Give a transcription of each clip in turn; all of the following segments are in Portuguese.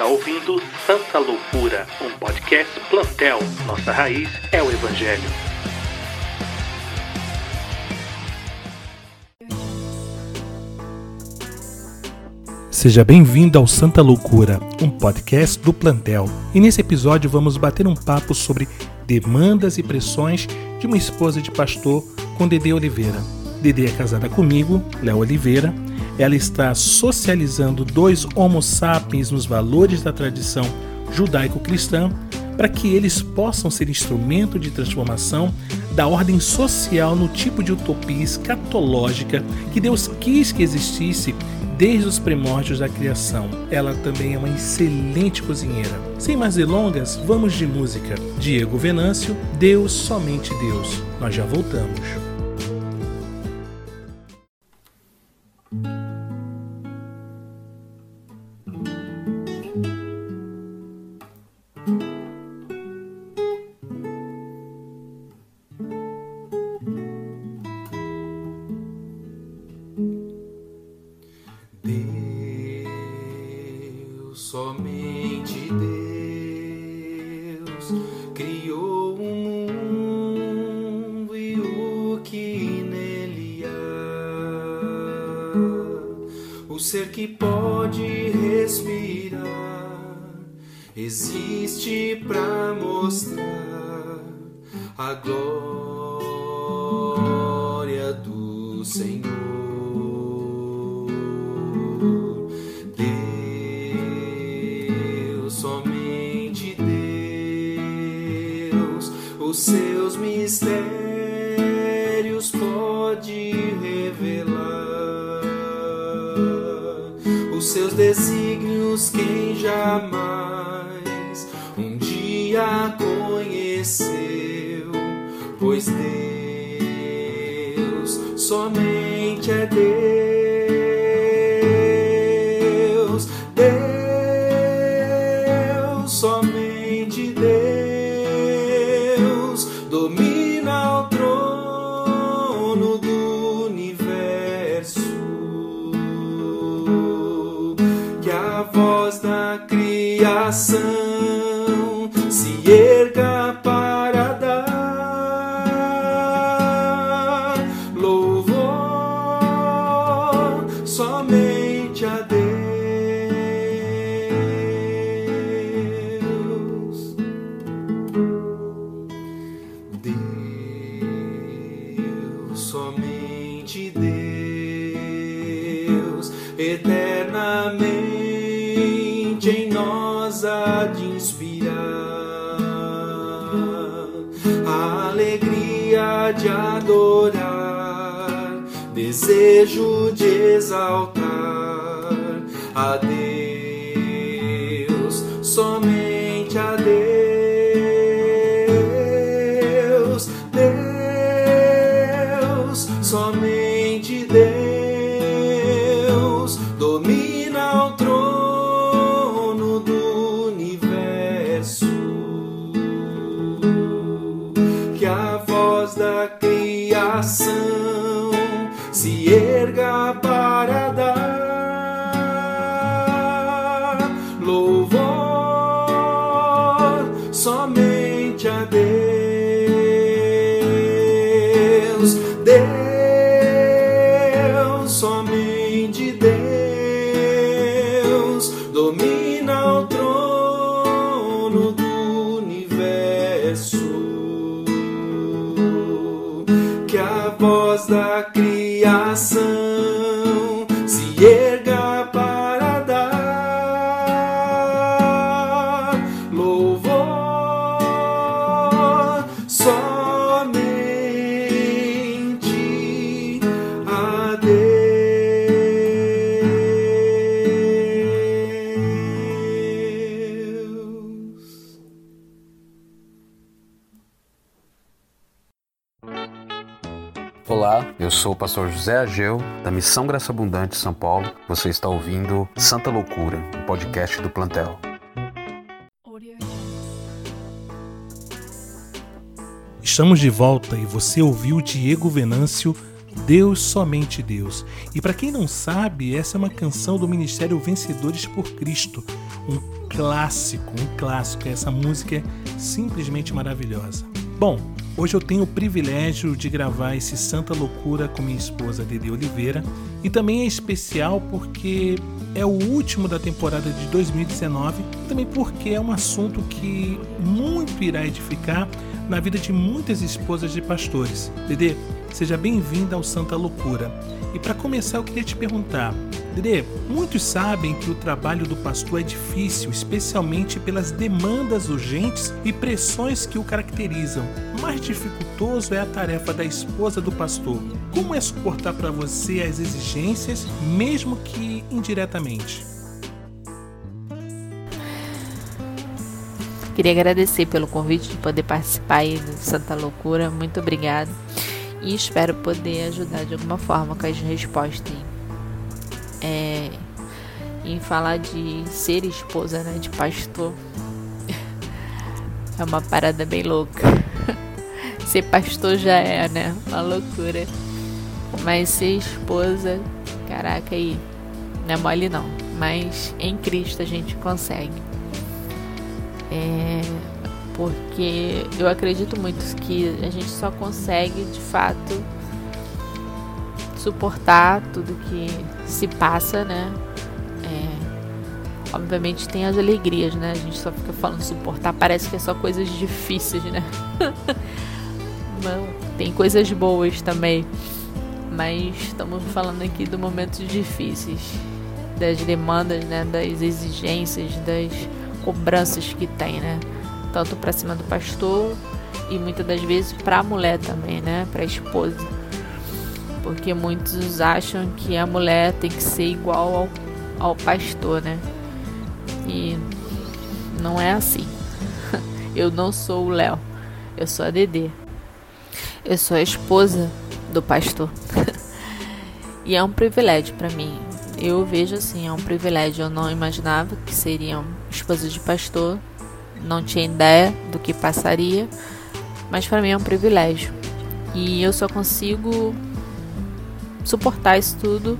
está ouvindo Santa Loucura, um podcast plantel. Nossa raiz é o Evangelho. Seja bem-vindo ao Santa Loucura, um podcast do Plantel. E nesse episódio vamos bater um papo sobre demandas e pressões de uma esposa de pastor com Dede Oliveira. Dede é casada comigo, Léo Oliveira, ela está socializando dois Homo sapiens nos valores da tradição judaico-cristã para que eles possam ser instrumento de transformação da ordem social no tipo de utopia escatológica que Deus quis que existisse desde os primórdios da criação. Ela também é uma excelente cozinheira. Sem mais delongas, vamos de música. Diego Venâncio, Deus, somente Deus. Nós já voltamos. Ser que pode respirar existe para mostrar a glória pois Deus somente Deus, somente Deus, eternamente em nós de inspirar a alegria de adorar, desejo de exaltar a Deus, not good. Eu sou o pastor José Ageu, da Missão Graça Abundante São Paulo. Você está ouvindo Santa Loucura, um podcast do Plantel. Estamos de volta e você ouviu Diego Venâncio, Deus, somente Deus. E para quem não sabe, essa é uma canção do Ministério Vencedores por Cristo, um clássico, um clássico. Essa música é simplesmente maravilhosa. Bom, hoje eu tenho o privilégio de gravar esse Santa Loucura com minha esposa Dede Oliveira e também é especial porque é o último da temporada de 2019, também porque é um assunto que muito irá edificar na vida de muitas esposas de pastores. Dede, seja bem-vinda ao Santa Loucura. E para começar, eu queria te perguntar, Dede, muitos sabem que o trabalho do pastor é difícil, especialmente pelas demandas urgentes e pressões que o caracterizam. Mais dificultoso é a tarefa da esposa do pastor. Como é suportar para você as exigências, mesmo que indiretamente? Queria agradecer pelo convite de poder participar aí do Santa Loucura. Muito obrigado. E espero poder ajudar de alguma forma com as respostas. É, em falar de ser esposa né, de pastor é uma parada bem louca. Ser pastor já é, né? Uma loucura. Mas ser esposa, caraca aí, não é mole não. Mas em Cristo a gente consegue. É, porque eu acredito muito que a gente só consegue de fato suportar tudo que se passa, né? É, obviamente tem as alegrias, né? A gente só fica falando suportar, parece que é só coisas difíceis, né? Não, tem coisas boas também. Mas estamos falando aqui do momentos difíceis, das demandas, né? Das exigências, das cobranças que tem, né? Tanto para cima do pastor e muitas das vezes para a mulher também, né? Para a esposa. Porque muitos acham que a mulher tem que ser igual ao, ao pastor, né? E não é assim. Eu não sou o Léo, eu sou a Dedê. Eu sou a esposa do pastor. e é um privilégio para mim eu vejo assim, é um privilégio. Eu não imaginava que seriam esposa de pastor, não tinha ideia do que passaria, mas para mim é um privilégio. E eu só consigo suportar isso tudo,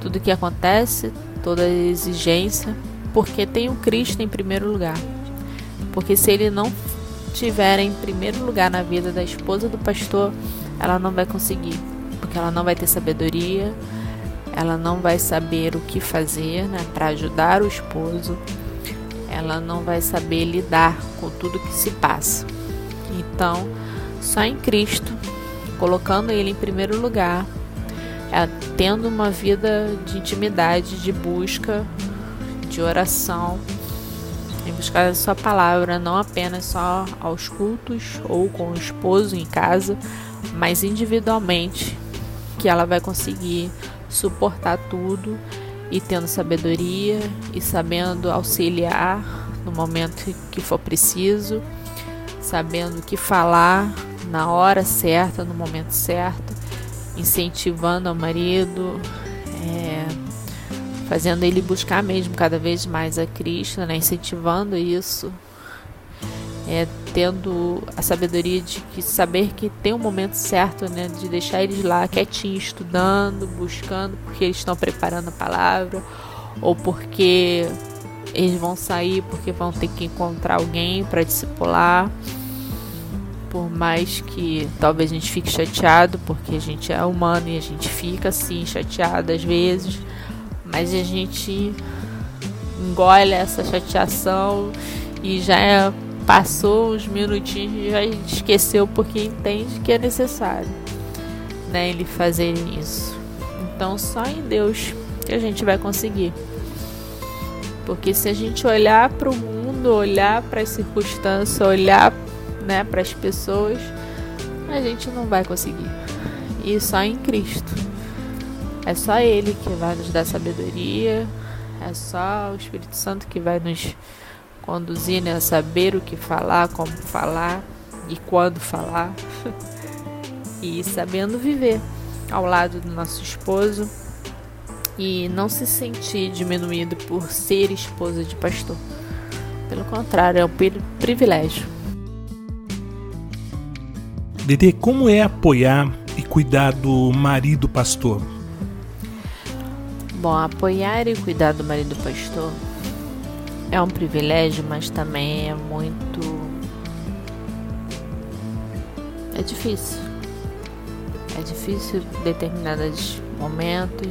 tudo que acontece, toda a exigência, porque tenho Cristo em primeiro lugar. Porque se ele não tiver em primeiro lugar na vida da esposa do pastor, ela não vai conseguir, porque ela não vai ter sabedoria, ela não vai saber o que fazer né, para ajudar o esposo, ela não vai saber lidar com tudo que se passa. Então, só em Cristo, colocando Ele em primeiro lugar, é, tendo uma vida de intimidade, de busca, de oração, buscar a Sua palavra, não apenas só aos cultos ou com o esposo em casa, mas individualmente, que ela vai conseguir suportar tudo e tendo sabedoria e sabendo auxiliar no momento que for preciso, sabendo o que falar na hora certa, no momento certo, incentivando ao marido, fazendo ele buscar mesmo cada vez mais a Cristo, né, incentivando isso é, tendo a sabedoria de que saber que tem um momento certo, né, de deixar eles lá quietinhos, estudando, buscando, porque eles estão preparando a palavra, ou porque eles vão sair porque vão ter que encontrar alguém para discipular. Por mais que talvez a gente fique chateado, porque a gente é humano e a gente fica assim chateado às vezes, mas a gente engole essa chateação e já passou uns minutinhos e já esqueceu porque entende que é necessário, né, ele fazer isso. Então só em Deus que a gente vai conseguir. Porque se a gente olhar para o mundo, olhar para as circunstâncias, olhar, né, para as pessoas, a gente não vai conseguir. E só em Cristo. É só ele que vai nos dar sabedoria, é só o Espírito Santo que vai nos conduzir, né? Saber o que falar, como falar e quando falar. e sabendo viver ao lado do nosso esposo e não se sentir diminuído por ser esposa de pastor. Pelo contrário, é um privilégio. Dede, como é apoiar e cuidar do marido pastor? Bom, apoiar e cuidar do marido pastor é um privilégio, mas também é muito. É difícil. É difícil em determinados momentos,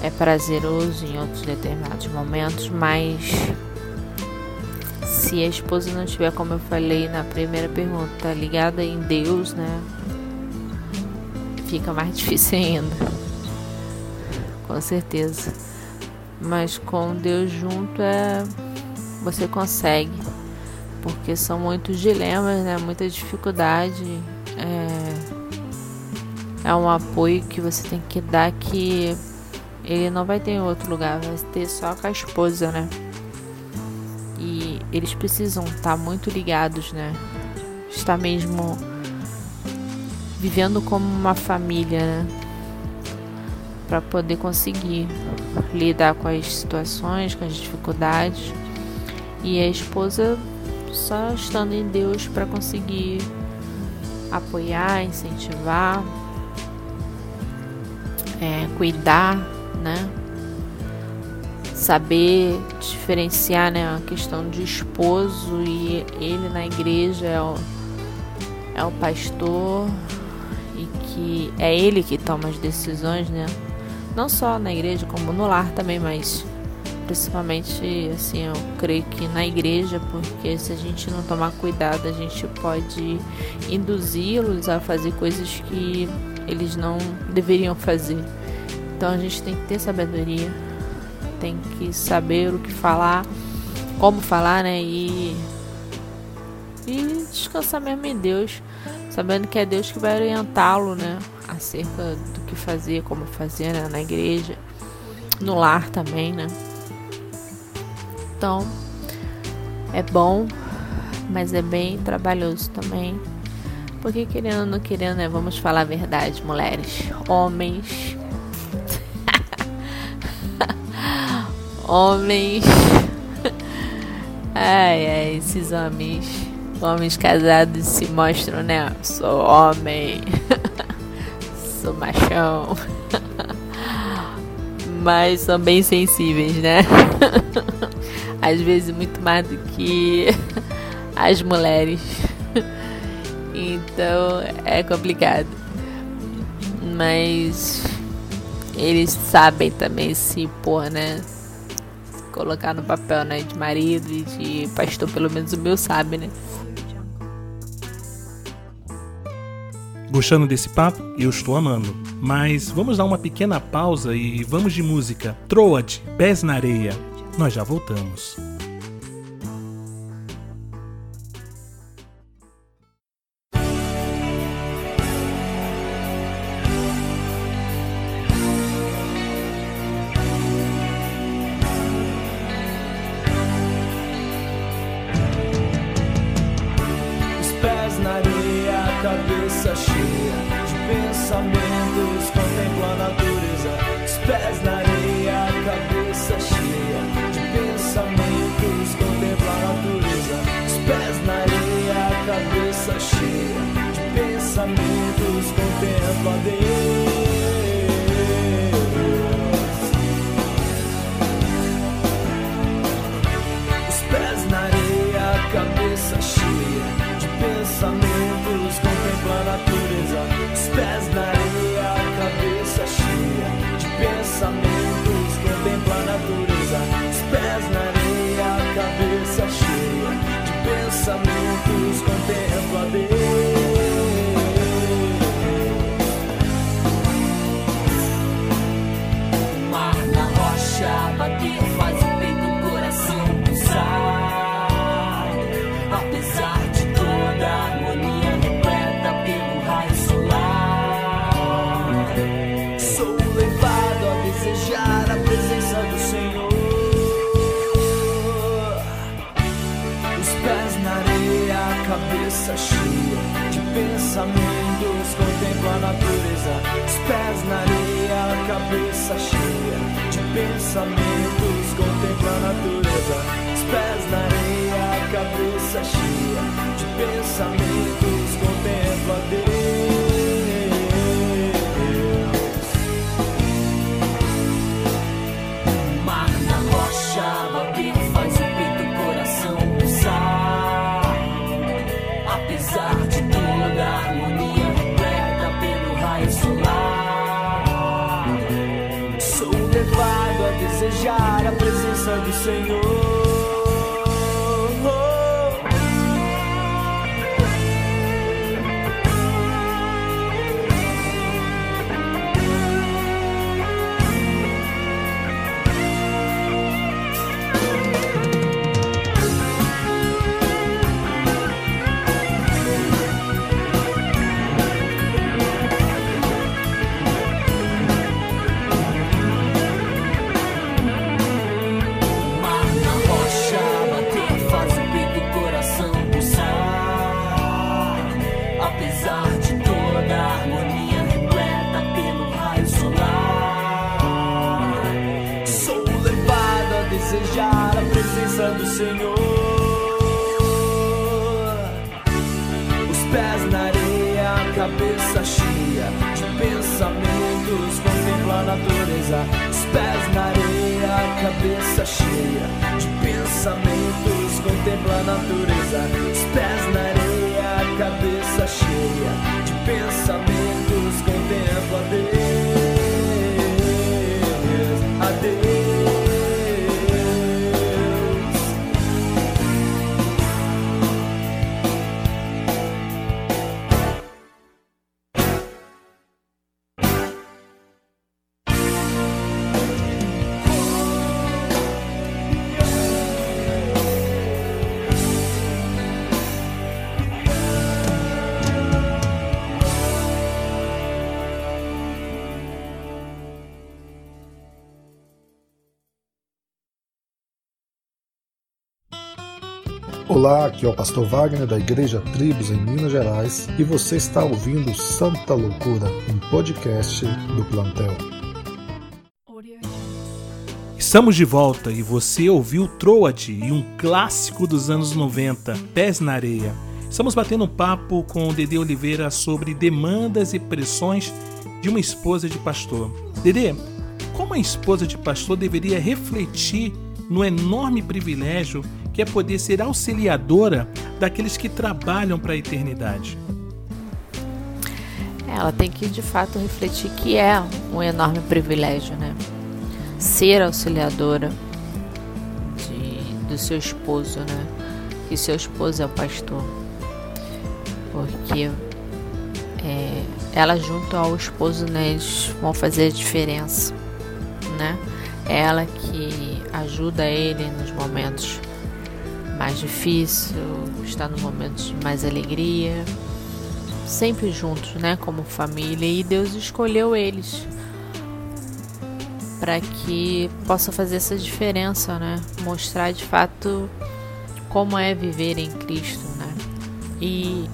é prazeroso em outros determinados momentos, mas se a esposa não estiver, como eu falei na primeira pergunta, ligada em Deus, né? Fica mais difícil ainda. Com certeza. Mas com Deus junto é você consegue. Porque são muitos dilemas, né? Muita dificuldade. É é um apoio que você tem que dar que ele não vai ter em outro lugar, vai ter só com a esposa, né? E eles precisam estar muito ligados, né? Estar mesmo vivendo como uma família, né? Para poder conseguir lidar com as situações, com as dificuldades. E a esposa só estando em Deus para conseguir apoiar, incentivar é, cuidar, né? Saber diferenciar né, a questão de esposo e ele na igreja é o, é o pastor e que é ele que toma as decisões, né? Não só na igreja, como no lar também, mas principalmente assim, eu creio que na igreja, porque se a gente não tomar cuidado, a gente pode induzi-los a fazer coisas que eles não deveriam fazer. Então a gente tem que ter sabedoria, tem que saber o que falar, como falar, né? E, e descansar mesmo em Deus, sabendo que é Deus que vai orientá-lo, né? Acerca do que fazer, como fazer né? na igreja, no lar também, né? Então é bom, mas é bem trabalhoso também. Porque querendo ou não querendo, né? Vamos falar a verdade, mulheres. Homens. homens. ai, ai, esses homens. Homens casados se mostram, né? Sou homem. Sou machão. Mas são bem sensíveis, né? Às vezes muito mais do que as mulheres. Então é complicado. Mas eles sabem também se pôr, né? Colocar no papel, né? De marido e de pastor, pelo menos o meu sabe, né? Gostando desse papo? Eu estou amando. Mas vamos dar uma pequena pausa e vamos de música. Troad, Pés na Areia. Nós já voltamos. pensamentos contemplo a Deus. Cabeça cheia de pensamentos, contempla Deus. Senhor. Pensamentos, contempla a natureza. Os pés na areia, a cabeça cheia de pensamentos, contempla a natureza. Os pés na areia, a cabeça cheia de pensamentos, contempla Deus, Olá, aqui é o Pastor Wagner da Igreja Tribos em Minas Gerais e você está ouvindo Santa Loucura, um podcast do plantel. Estamos de volta e você ouviu Troade e um clássico dos anos 90, Pés na Areia. Estamos batendo um papo com o Dede Oliveira sobre demandas e pressões de uma esposa de pastor. Dede, como a esposa de pastor deveria refletir no enorme privilégio que é poder ser auxiliadora daqueles que trabalham para a eternidade? Ela tem que de fato refletir que é um enorme privilégio, né? Ser auxiliadora de, do seu esposo, né? Que seu esposo é o pastor. Porque é, ela junto ao esposo, né? Eles vão fazer a diferença, né? É ela que ajuda ele nos momentos mais difíceis, está nos momentos de mais alegria, sempre juntos, né, como família, e Deus escolheu eles para que possa fazer essa diferença, né? Mostrar de fato como é viver em Cristo, né? E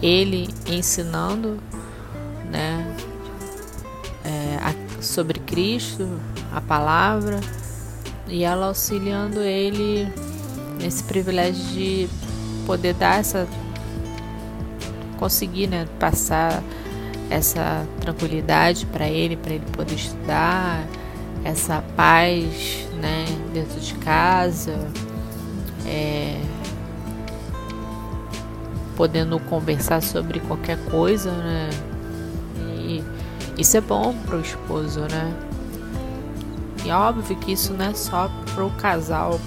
ele ensinando, né, é, a, sobre Cristo, a palavra, e ela auxiliando ele nesse privilégio de poder dar essa conseguir, né, passar essa tranquilidade para ele, para ele poder estudar, essa paz, né, dentro de casa, é, podendo conversar sobre qualquer coisa, né, e isso é bom para o esposo, né. E óbvio que isso não é só para o casal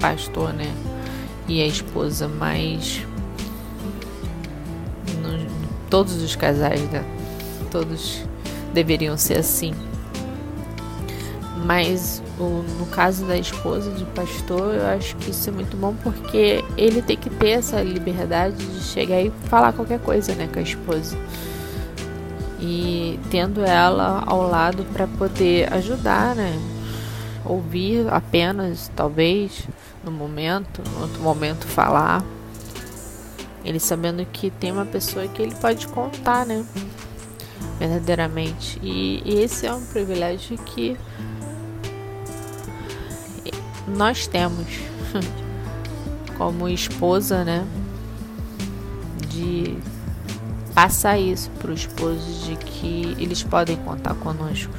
pastor, né, e a esposa, mas no, todos os casais, né? Todos deveriam ser assim. Mas o, no caso da esposa de pastor, eu acho que isso é muito bom porque ele tem que ter essa liberdade de chegar e falar qualquer coisa, né, com a esposa. E tendo ela ao lado para poder ajudar, né? Ouvir apenas, talvez, no momento, no outro momento falar. Ele sabendo que tem uma pessoa que ele pode contar, né? Verdadeiramente. E, e esse é um privilégio que nós temos como esposa, né? De passar isso para os esposos de que eles podem contar conosco.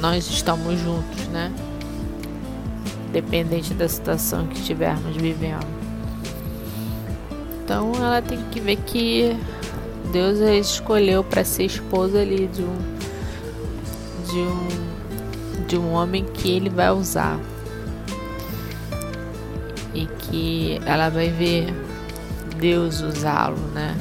Nós estamos juntos, né? Dependente da situação que estivermos vivendo. Então ela tem que ver que Deus escolheu para ser esposa ali de um de um de um homem que ele vai usar e que ela vai ver Deus usá-lo, né?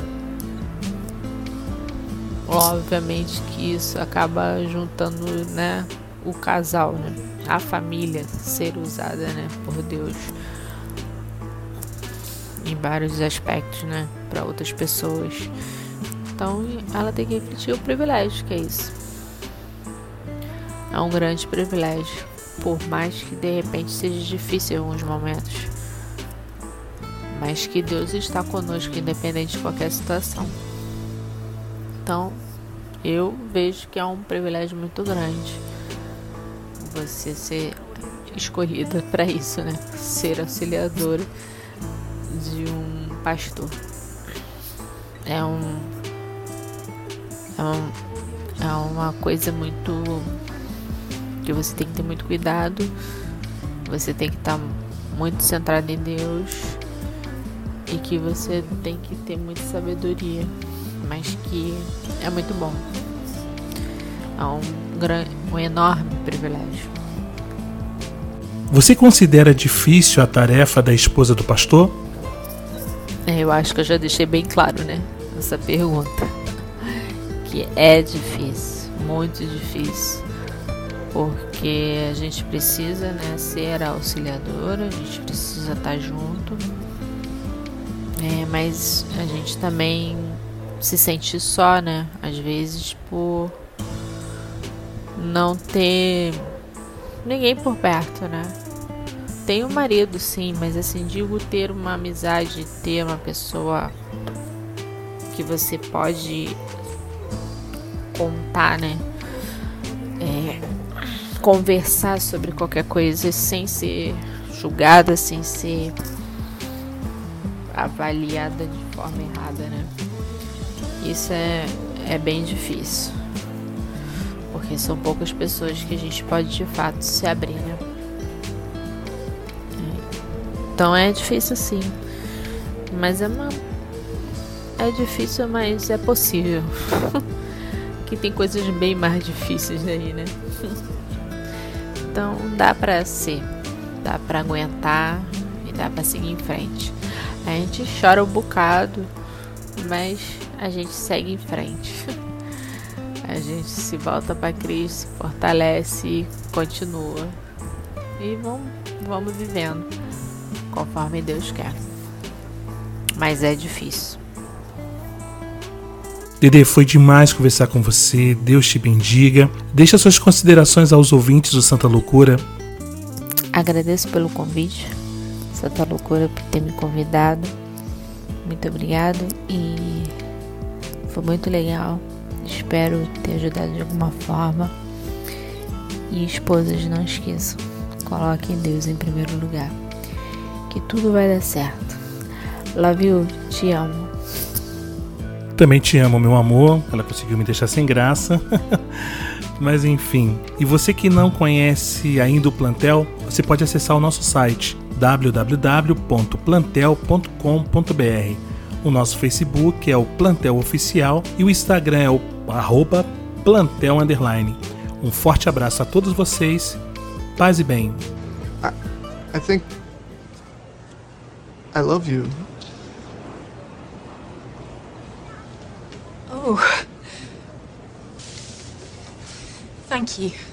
Obviamente que isso acaba juntando, né, o casal, né? A família ser usada, né, por Deus em vários aspectos, né, para outras pessoas. Então, ela tem que refletir o privilégio que é isso. É um grande privilégio, por mais que de repente seja difícil em alguns momentos. Mas que Deus está conosco independente de qualquer situação. Então, eu vejo que é um privilégio muito grande você ser escolhida para isso, né? Ser auxiliadora de um pastor. É um é, um, é uma coisa muito que você tem que ter muito cuidado. Você tem que estar tá muito centrado em Deus e que você tem que ter muita sabedoria, mas que é muito bom. É um, grande, um enorme privilégio. Você considera difícil a tarefa da esposa do pastor? É, eu acho que eu já deixei bem claro, né? Essa pergunta. Que é difícil, muito difícil. Porque a gente precisa né, ser auxiliadora, a gente precisa estar junto. É, mas a gente também se sente só, né? Às vezes por não ter ninguém por perto, né? Tenho um marido, sim, mas assim, digo ter uma amizade, ter uma pessoa que você pode contar, né? É, conversar sobre qualquer coisa sem ser julgada, sem ser avaliada de forma errada, né? Isso é, é bem difícil. Porque são poucas pessoas que a gente pode de fato se abrir, né? Então é difícil sim. Mas é uma. É difícil, mas é possível. que tem coisas bem mais difíceis aí, né? então dá pra ser. Dá pra aguentar e dá pra seguir em frente. A gente chora um bocado, mas a gente segue em frente. A gente se volta para Cristo, se fortalece e continua. E vamos, vamos vivendo conforme Deus quer. Mas é difícil. Dede, foi demais conversar com você. Deus te bendiga. Deixa suas considerações aos ouvintes do Santa Loucura. Agradeço pelo convite, Santa Loucura, por ter me convidado. Muito obrigado e foi muito legal. Espero ter ajudado de alguma forma. E esposas, não esqueçam, coloquem Deus em primeiro lugar que tudo vai dar certo. Love you, te amo. Também te amo, meu amor. Ela conseguiu me deixar sem graça. Mas enfim, e você que não conhece ainda o Plantel, você pode acessar o nosso site www.plantel.com.br. O nosso Facebook é o Plantel Oficial e o Instagram é o arroba Plantel Underline. Um forte abraço a todos vocês. Paz e bem. I, I think I love you. Oh. Thank you.